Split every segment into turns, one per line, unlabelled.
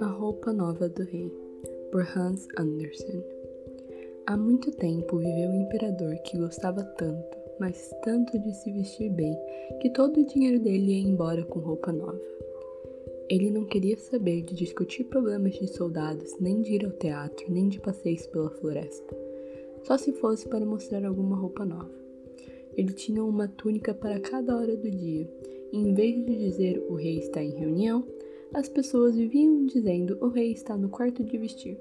A Roupa Nova do Rei, por Hans Andersen. Há muito tempo viveu um imperador que gostava tanto, mas tanto de se vestir bem, que todo o dinheiro dele ia embora com roupa nova. Ele não queria saber de discutir problemas de soldados, nem de ir ao teatro, nem de passeios pela floresta, só se fosse para mostrar alguma roupa nova. Ele tinha uma túnica para cada hora do dia, e em vez de dizer o rei está em reunião, as pessoas viviam dizendo o rei está no quarto de vestir.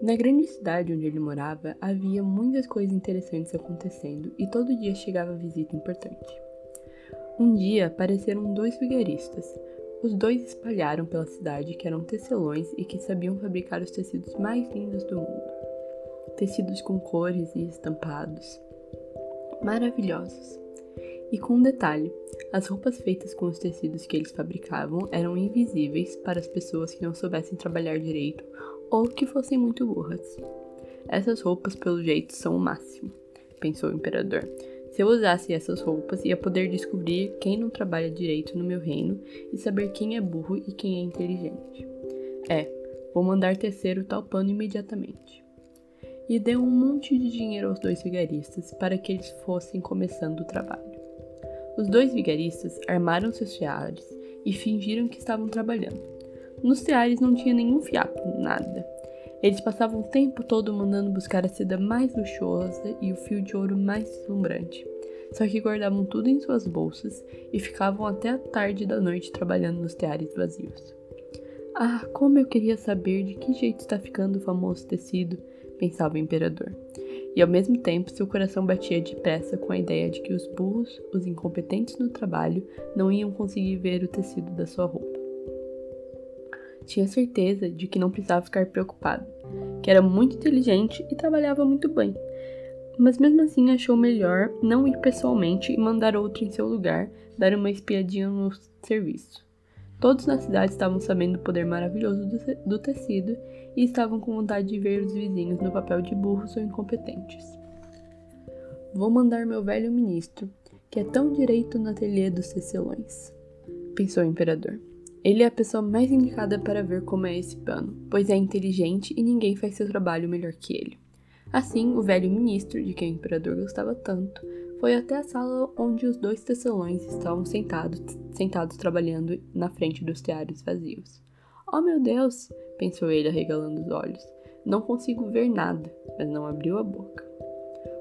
Na grande cidade onde ele morava, havia muitas coisas interessantes acontecendo e todo dia chegava visita importante. Um dia apareceram dois vigaristas. Os dois espalharam pela cidade que eram tecelões e que sabiam fabricar os tecidos mais lindos do mundo. Tecidos com cores e estampados. Maravilhosos. E com um detalhe: as roupas feitas com os tecidos que eles fabricavam eram invisíveis para as pessoas que não soubessem trabalhar direito ou que fossem muito burras. Essas roupas, pelo jeito, são o máximo, pensou o imperador. Se eu usasse essas roupas, ia poder descobrir quem não trabalha direito no meu reino e saber quem é burro e quem é inteligente. É, vou mandar tecer o tal pano imediatamente. E deu um monte de dinheiro aos dois vigaristas para que eles fossem começando o trabalho. Os dois vigaristas armaram seus teares e fingiram que estavam trabalhando. Nos teares não tinha nenhum fiapo, nada. Eles passavam o tempo todo mandando buscar a seda mais luxuosa e o fio de ouro mais deslumbrante. Só que guardavam tudo em suas bolsas e ficavam até a tarde da noite trabalhando nos teares vazios. Ah, como eu queria saber de que jeito está ficando o famoso tecido, pensava o imperador e ao mesmo tempo seu coração batia depressa com a ideia de que os burros, os incompetentes no trabalho, não iam conseguir ver o tecido da sua roupa. Tinha certeza de que não precisava ficar preocupado, que era muito inteligente e trabalhava muito bem, mas mesmo assim achou melhor não ir pessoalmente e mandar outro em seu lugar dar uma espiadinha no serviço. Todos na cidade estavam sabendo o poder maravilhoso do tecido e estavam com vontade de ver os vizinhos no papel de burros ou incompetentes. Vou mandar meu velho ministro, que é tão direito no ateliê dos tecelões, pensou o imperador. Ele é a pessoa mais indicada para ver como é esse pano, pois é inteligente e ninguém faz seu trabalho melhor que ele. Assim, o velho ministro, de quem o imperador gostava tanto, foi até a sala onde os dois tecelões estavam sentados, sentados trabalhando na frente dos teares vazios. Oh meu Deus! pensou ele arregalando os olhos. Não consigo ver nada, mas não abriu a boca.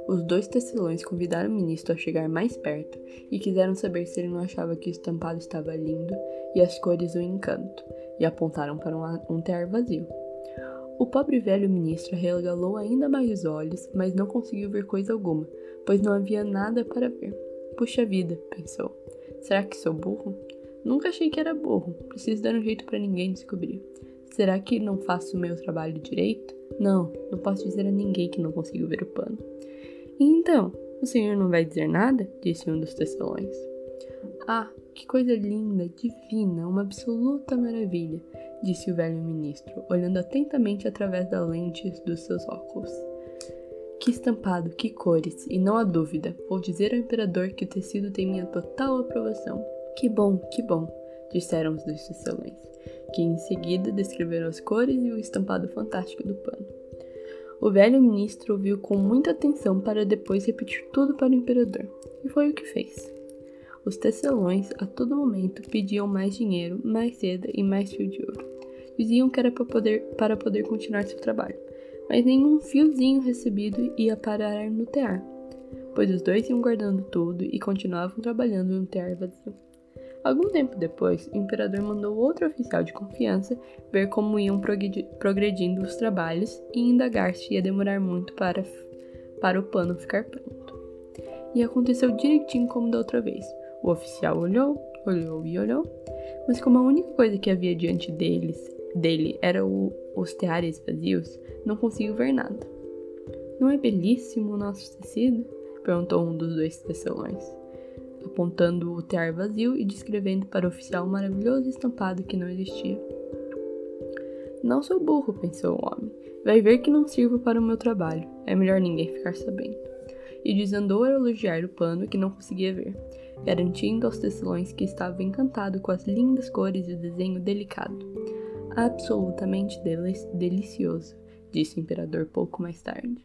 Os dois tecelões convidaram o ministro a chegar mais perto e quiseram saber se ele não achava que o estampado estava lindo e as cores um encanto, e apontaram para um, um tear vazio. O pobre velho ministro regalou ainda mais os olhos, mas não conseguiu ver coisa alguma, pois não havia nada para ver. Puxa vida, pensou. Será que sou burro? Nunca achei que era burro. Preciso dar um jeito para ninguém descobrir. Será que não faço o meu trabalho direito? Não, não posso dizer a ninguém que não consigo ver o pano. E então, o senhor não vai dizer nada? disse um dos tecelões. Ah, que coisa linda, divina, uma absoluta maravilha, disse o velho ministro, olhando atentamente através das lentes dos seus óculos. Que estampado, que cores, e não há dúvida, vou dizer ao imperador que o tecido tem minha total aprovação. Que bom, que bom, disseram os dois tecelões, que em seguida descreveram as cores e o estampado fantástico do pano. O velho ministro ouviu com muita atenção para depois repetir tudo para o imperador, e foi o que fez. Os tecelões a todo momento pediam mais dinheiro, mais seda e mais fio de ouro. Diziam que era para poder, para poder continuar seu trabalho, mas nenhum fiozinho recebido ia parar no tear, pois os dois iam guardando tudo e continuavam trabalhando no tear vazio. Algum tempo depois, o imperador mandou outro oficial de confiança ver como iam progredindo os trabalhos e indagar se ia demorar muito para, para o pano ficar pronto. E aconteceu direitinho como da outra vez. O oficial olhou, olhou e olhou, mas como a única coisa que havia diante deles, dele era o, os teares vazios, não conseguiu ver nada. Não é belíssimo o nosso tecido? perguntou um dos dois tecelões, apontando o tear vazio e descrevendo para o oficial o maravilhoso estampado que não existia. Não sou burro, pensou o homem. Vai ver que não sirvo para o meu trabalho. É melhor ninguém ficar sabendo. e desandou a elogiar o pano que não conseguia ver, garantindo aos tecelões que estava encantado com as lindas cores e o desenho delicado. Absolutamente delicioso, disse o imperador pouco mais tarde.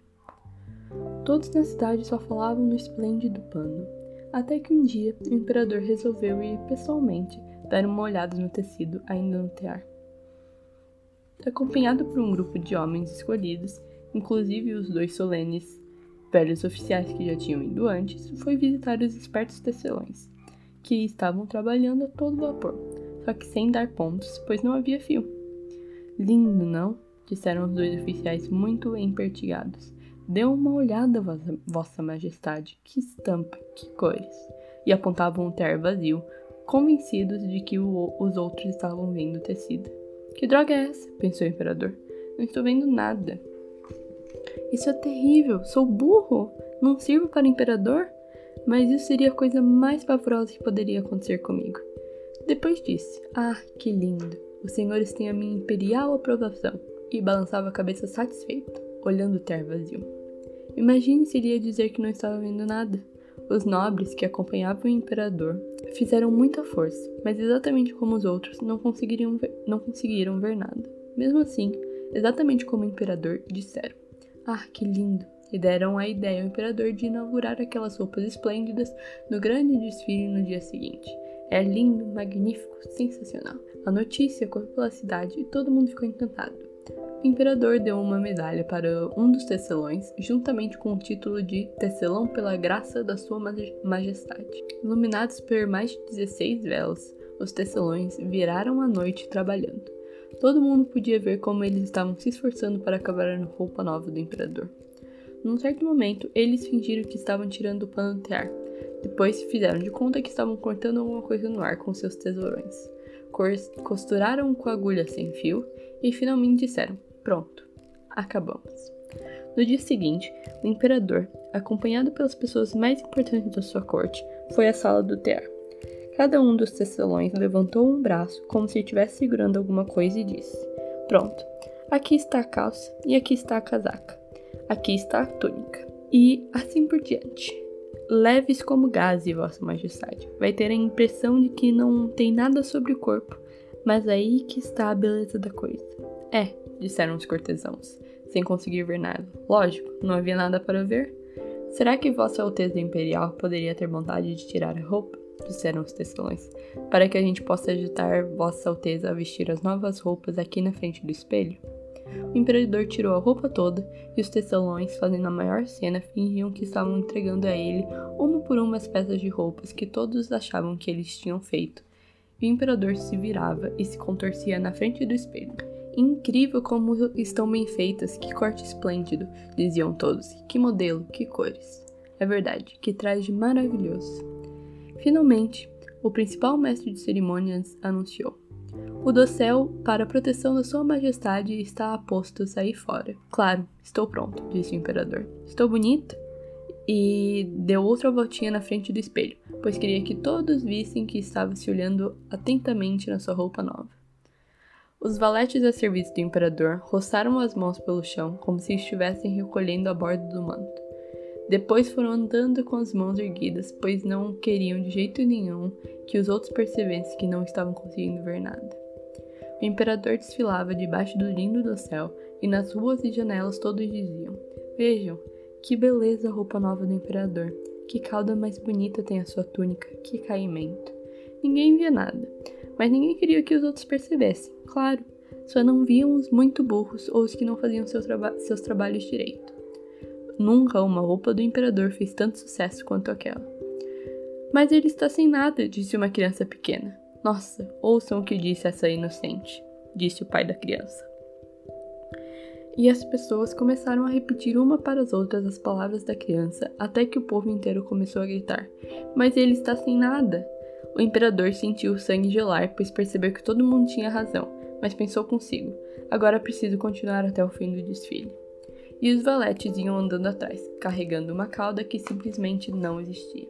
Todos na cidade só falavam no esplêndido pano, até que um dia o imperador resolveu ir pessoalmente dar uma olhada no tecido ainda no tear. Acompanhado por um grupo de homens escolhidos, inclusive os dois solenes velhos oficiais que já tinham ido antes, foi visitar os espertos tecelões, que estavam trabalhando a todo vapor, só que sem dar pontos, pois não havia fio. Lindo, não? disseram os dois oficiais muito empertigados. Dê uma olhada, Vossa Majestade, que estampa, que cores! E apontavam o tear vazio, convencidos de que o, os outros estavam vendo tecido. Que droga é essa? pensou o imperador. Não estou vendo nada. Isso é terrível, sou burro, não sirvo para o imperador? Mas isso seria a coisa mais pavorosa que poderia acontecer comigo. Depois disse: Ah, que lindo! Os senhores têm a minha imperial aprovação. E balançava a cabeça satisfeito, olhando o ter vazio. Imagine se iria dizer que não estava vendo nada. Os nobres que acompanhavam o imperador fizeram muita força, mas exatamente como os outros, não, conseguiriam ver, não conseguiram ver nada. Mesmo assim, exatamente como o imperador, disseram: Ah, que lindo! E deram a ideia ao imperador de inaugurar aquelas roupas esplêndidas no grande desfile no dia seguinte. É lindo, magnífico, sensacional. A notícia correu pela cidade e todo mundo ficou encantado. O imperador deu uma medalha para um dos tecelões, juntamente com o título de Tecelão pela Graça da Sua Majestade. Iluminados por mais de 16 velas, os tecelões viraram a noite trabalhando. Todo mundo podia ver como eles estavam se esforçando para acabar a roupa nova do imperador. Num certo momento, eles fingiram que estavam tirando o pano do tear. Depois fizeram de conta que estavam cortando alguma coisa no ar com seus tesourões. Costuraram com agulha sem fio e finalmente disseram: Pronto, acabamos. No dia seguinte, o imperador, acompanhado pelas pessoas mais importantes da sua corte, foi à sala do tear. Cada um dos tecelões levantou um braço como se estivesse segurando alguma coisa e disse: Pronto, aqui está a calça e aqui está a casaca. Aqui está a túnica. E assim por diante. Leves como gaze, Vossa Majestade. Vai ter a impressão de que não tem nada sobre o corpo, mas aí que está a beleza da coisa. É, disseram os cortesãos, sem conseguir ver nada. Lógico, não havia nada para ver. Será que Vossa Alteza Imperial poderia ter vontade de tirar a roupa? disseram os tecelões, para que a gente possa agitar Vossa Alteza a vestir as novas roupas aqui na frente do espelho. O imperador tirou a roupa toda e os tecelões, fazendo a maior cena, fingiam que estavam entregando a ele uma por uma as peças de roupas que todos achavam que eles tinham feito. E o imperador se virava e se contorcia na frente do espelho. Incrível como estão bem feitas, que corte esplêndido, diziam todos. Que modelo, que cores. É verdade, que traje maravilhoso. Finalmente, o principal mestre de cerimônias anunciou: O dossel, para a proteção da Sua Majestade, está a posto sair fora. Claro, estou pronto, disse o imperador. Estou bonito? E deu outra voltinha na frente do espelho, pois queria que todos vissem que estava se olhando atentamente na sua roupa nova. Os valetes a serviço do imperador roçaram as mãos pelo chão como se estivessem recolhendo a borda do manto. Depois foram andando com as mãos erguidas, pois não queriam de jeito nenhum que os outros percebessem que não estavam conseguindo ver nada. O imperador desfilava debaixo do lindo do céu, e nas ruas e janelas todos diziam: Vejam, que beleza a roupa nova do imperador! Que cauda mais bonita tem a sua túnica, que caimento! Ninguém via nada, mas ninguém queria que os outros percebessem, claro, só não viam os muito burros ou os que não faziam seu traba seus trabalhos direito. Nunca uma roupa do imperador fez tanto sucesso quanto aquela. Mas ele está sem nada, disse uma criança pequena. Nossa, ouçam o que disse essa inocente, disse o pai da criança. E as pessoas começaram a repetir uma para as outras as palavras da criança, até que o povo inteiro começou a gritar: Mas ele está sem nada! O imperador sentiu o sangue gelar, pois percebeu que todo mundo tinha razão, mas pensou consigo: agora preciso continuar até o fim do desfile. E os valetes iam andando atrás, carregando uma cauda que simplesmente não existia.